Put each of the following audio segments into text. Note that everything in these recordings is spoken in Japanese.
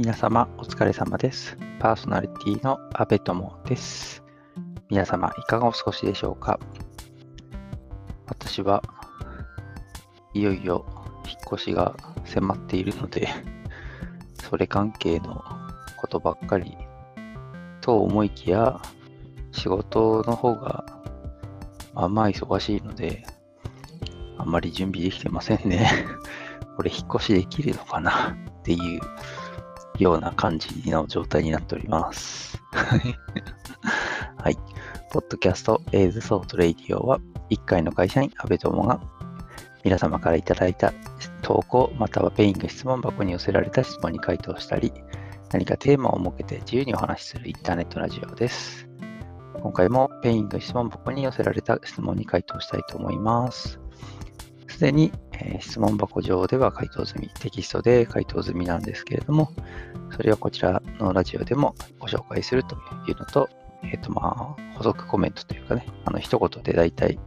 皆様お疲れ様です。パーソナリティの阿部友です。皆様いかがお過ごしでしょうか？私はいよいよ引っ越しが迫っているので、それ関係のことばっかりと思いきや、仕事の方がまあまあ忙しいので、あんまり準備できてませんね。これ引っ越しできるのかな？っていうような感じの状態になっております。はい。ポッドキャスト A's Thought Radio は一介の会社員、安部友が皆様からいただいた投稿または Peing 質問箱に寄せられた質問に回答したり、何かテーマを設けて自由にお話しするインターネットラジオです。今回も Peing 質問箱に寄せられた質問に回答したいと思います。すでに、え質問箱上では回答済み、テキストで回答済みなんですけれども、それをこちらのラジオでもご紹介するというのと、えっ、とまあ、補足コメントというかね、あの一言で大体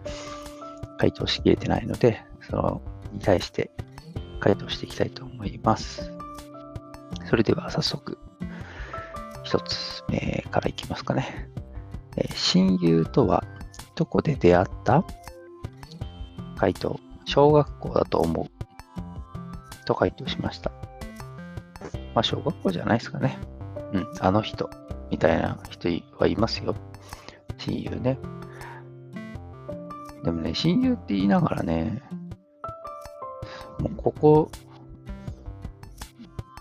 回答しきれてないので、そのに対して回答していきたいと思います。それでは早速、一つ目からいきますかね。えー親友とはどこで出会った？回答、小学校だと思う。と回答しました。まあ、小学校じゃないですかね。うん、あの人、みたいな人はいますよ。親友ね。でもね、親友って言いながらね、もうここ、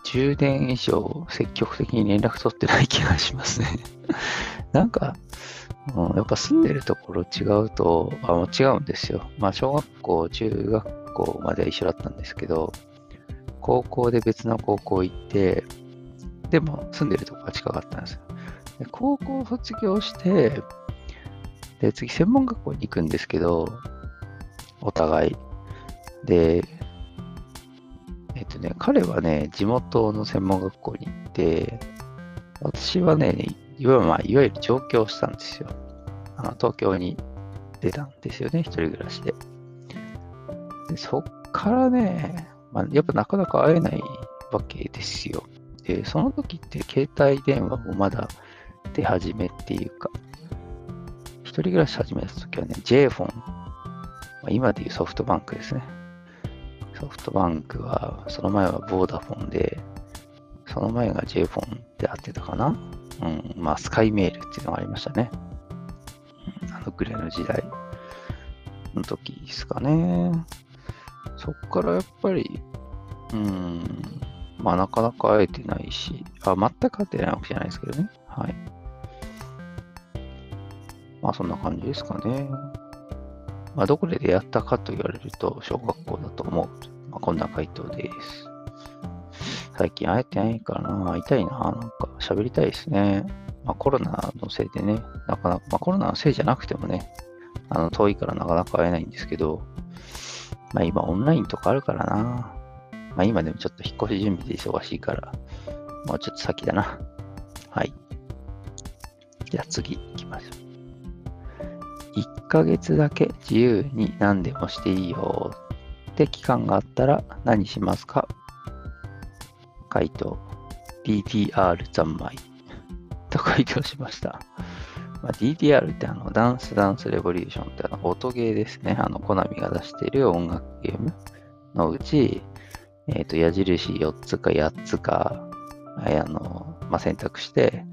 10年以上積極的に連絡取ってない気がしますね。なんか、うん、やっぱ住んでるところ違うと、あもう違うんですよ。まあ、小学校、中学校までは一緒だったんですけど、高校で別の高校行って、でも住んでるとこが近かったんですよ。で高校卒業して、で、次専門学校に行くんですけど、お互い。で、えっとね、彼はね、地元の専門学校に行って、私はね、いわゆる、まあ、いわゆる上京したんですよ。あの東京に出たんですよね、一人暮らしで。でそっからね、まあ、やっぱなかなか会えないわけですよ。で、その時って携帯電話もまだ出始めっていうか、一人暮らし始めた時はね、J フォン、まあ、今でいうソフトバンクですね。ソフトバンクは、その前はボーダフォンで、その前が J フォンであってたかなうん、まあ、スカイメールっていうのがありましたね。あのぐらいの時代の時ですかね。そっからやっぱり、うん、まあ、なかなか会えてないし、あ、全く会ってないわけじゃないですけどね。はい。まあ、そんな感じですかね。まあ、どこで出会ったかと言われると、小学校だと思う。まあ、こんな回答です。最近会えてないからな、会いたいな、なんか喋りたいですね。まあ、コロナのせいでね、なかなか、まあ、コロナのせいじゃなくてもね、あの遠いからなかなか会えないんですけど、まあ今オンラインとかあるからな。まあ今でもちょっと引っ越し準備で忙しいから、もうちょっと先だな。はい。じゃあ次行きましょう。1ヶ月だけ自由に何でもしていいよって期間があったら何しますか？回答 DDR 三昧と回答しました。まあ、DDR ってあのダンスダンスレボリューションってあの音ゲーですね。あのコナミが出している音楽ゲームのうち、えっ、と矢印4つか8つか、あのまあ、選択して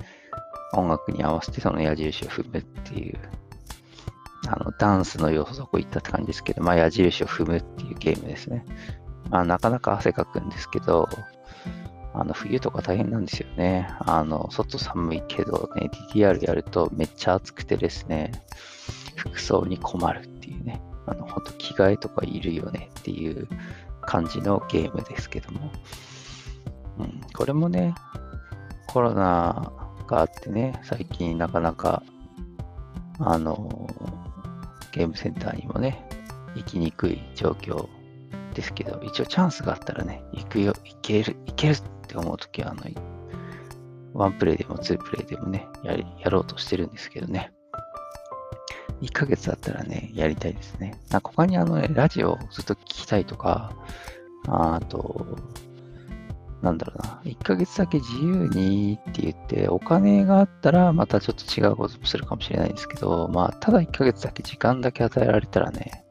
音楽に合わせてその矢印を踏むっていうあのダンスの要素そこ行ったって感じですけど、まあ、矢印を踏むっていうゲームですね。まあ、なかなか汗かくんですけど、あの冬とか大変なんですよね。あの外寒いけどね、DDR やるとめっちゃ暑くてですね、服装に困るっていうね、あの本当着替えとかいるよねっていう感じのゲームですけども、うん、これもね、コロナがあってね、最近なかなか、あの、ゲームセンターにもね、行きにくい状況ですけど、一応チャンスがあったらね、行くよ、行ける、行けるって思うときは、あの、ワンプレイでもツープレイでもね、ややろうとしてるんですけどね。1ヶ月だったらね、やりたいですね。なんか他にあのね、ラジオをずっと聞きたいとか、ああと、なんだろうな、1ヶ月だけ自由にって言って、お金があったらまたちょっと違うこともするかもしれないんですけど、まあ、ただ1ヶ月だけ時間だけ与えられたらね、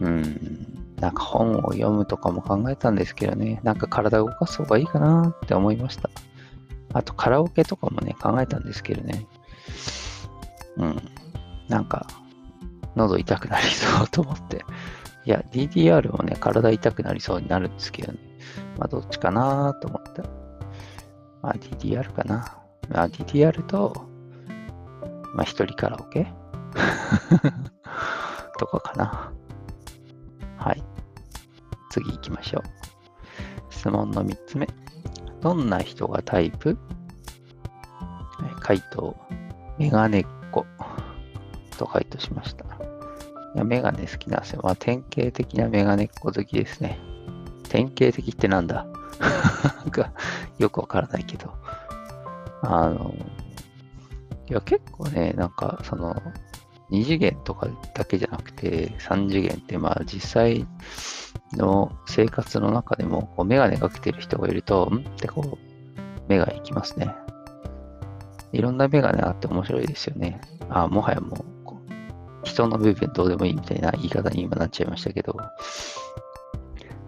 うん、なんか本を読むとかも考えたんですけどね、なんか体を動かす方がいいかなって思いました。あとカラオケとかもね、考えたんですけどね、うん、なんか、喉痛くなりそうと思って。いや、DDR もね、体痛くなりそうになるんですけどね。まあ、どっちかなと思って。まあ、DDR かな。まあ、DDR と、まあ、一人カラオケ？とかかな。次行きましょう。質問の3つ目。どんな人がタイプ？回答、メガネっ子と回答しました。いや、メガネ好きなんですよ。まあ、典型的なメガネっ子好きですね。典型的ってなんだ、よくわからないけど。あの、いや、結構ね、なんか、その、2次元とかだけじゃなくて、3次元って、まあ、実際の生活の中でも、こう、メガネかけてる人がいると、ん？ってこう、目が行きますね。いろんなメガネあって面白いですよね。あ、もはやもう、人の部分どうでもいいみたいな言い方に今なっちゃいましたけど、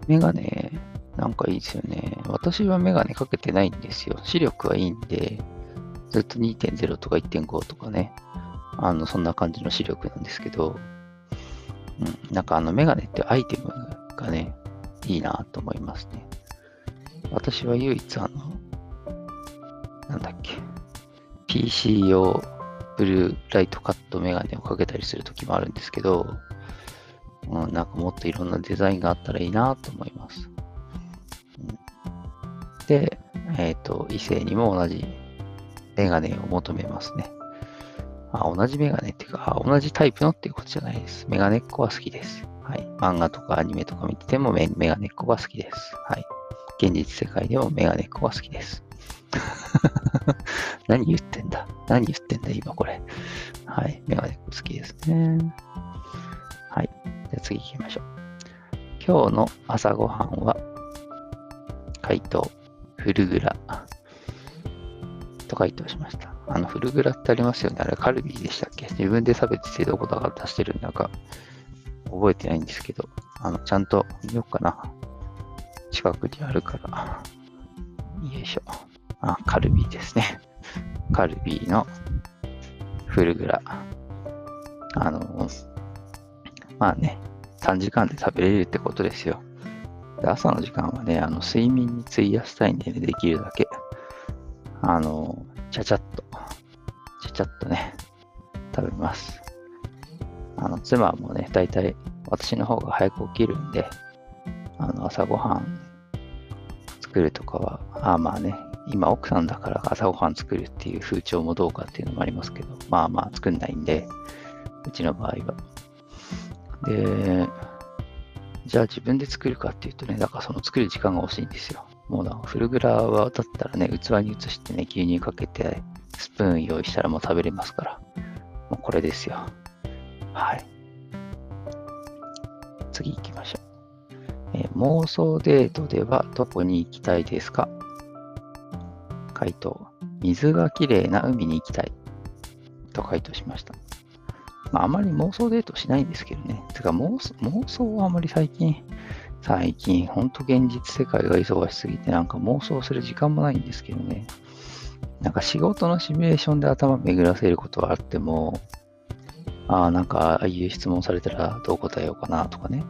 メガネ、なんかいいですよね。私はメガネかけてないんですよ。視力はいいんで、ずっと2.0とか1.5とかね、あの、そんな感じの視力なんですけど、うん、なんかあのメガネってアイテムがね、いいなと思いますね。私は唯一あの、なんだっけ、PC 用ブルーライトカットメガネをかけたりするときもあるんですけど、うん、なんかもっといろんなデザインがあったらいいなと思います。うん、で、えっ、ー、と、異性にも同じメガネを求めますね。あ、同じメガネっていうか、同じタイプのっていうことじゃないです。メガネっ子は好きです。はい。漫画とかアニメとか見ててもメガネっ子が好きです。はい。現実世界でもメガネっ子が好きです。何言ってんだ？何言ってんだ今これ。はい。メガネっ子好きですね。はい。じゃあ次行きましょう。今日の朝ごはんは、回答、フルグラと回答しました。あの、フルグラってありますよね。あれ、カルビーでしたっけ？自分で食べててどこだか出してるんだか、覚えてないんですけど、あの、ちゃんと見ようかな。近くにあるから。よいしょ。あ、カルビーですね。カルビーのフルグラ。あの、まあね、短時間で食べれるってことですよ。で朝の時間はね、あの睡眠に費やしたいんでね、できるだけ。あの、ちゃちゃっと、ちゃっとね、食べます。あの、妻もね、だいたい私の方が早く起きるんで、あの、朝ごはん作るとかは、あまあね、今奥さんだから朝ごはん作るっていう風潮もどうかっていうのもありますけど、まあまあ作んないんで、うちの場合は。で、じゃあ自分で作るかっていうとね、だからその作る時間が欲しいんですよ。もうな、フルグラはだったらね、器に移してね、牛乳かけて、スプーン用意したらもう食べれますから。もうこれですよ。はい。次行きましょう。えー、妄想デートではどこに行きたいですか？回答。水がきれいな海に行きたい。と回答しました。まあ、あまり妄想デートしないんですけどね。てか妄想、妄想はあまり最近、最近、ほんと現実世界が忙しすぎて、なんか妄想する時間もないんですけどね。なんか仕事のシミュレーションで頭巡らせることはあっても、ああ、なんか、ああいう質問されたらどう答えようかなとかね。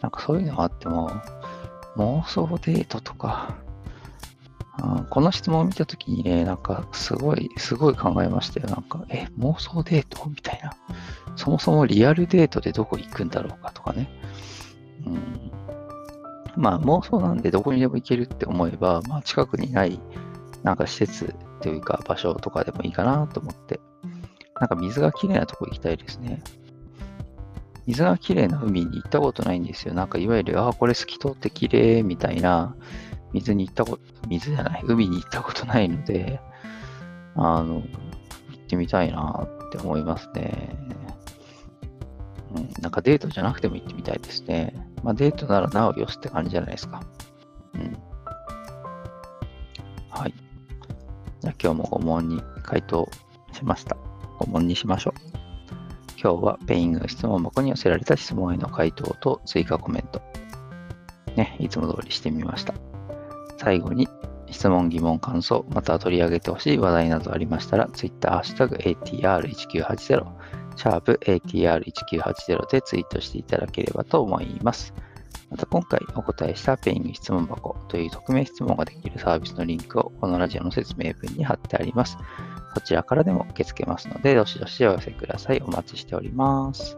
なんかそういうのがあっても、妄想デートとか、うん、この質問を見たときにね、なんかすごい、すごい考えましたよ。なんか、え、妄想デートみたいな。そもそもリアルデートでどこ行くんだろうかとかね。うん、まあ妄想なんでどこにでも行けるって思えば、まあ近くにないなんか施設というか場所とかでもいいかなと思って、なんか水がきれいなとこ行きたいですね。水がきれいな海に行ったことないんですよ。なんかいわゆる、ああ、これ透き通ってきれいみたいな、水に行ったこと、水じゃない、海に行ったことないので、あの、行ってみたいなって思いますね。うん、なんかデートじゃなくても行ってみたいですね。まあデートならなおよしって感じじゃないですか。うん。今日も5問に回答しました。5問にしましょう。今日はペイング質問箱に寄せられた質問への回答と追加コメント。ね、いつも通りしてみました。最後に質問、疑問、感想、または取り上げてほしい話題などありましたら、Twitter、ハッシュタグ ATR1980、シャープ ATR1980 でツイートしていただければと思います。また今回お答えしたペイング質問箱という匿名質問ができるサービスのリンクをこのラジオの説明文に貼ってあります。そちらからでも受け付けますので、どしどしお寄せください。お待ちしております。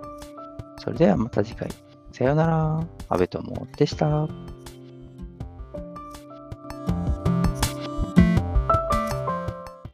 それではまた次回。さようなら。安部友でした。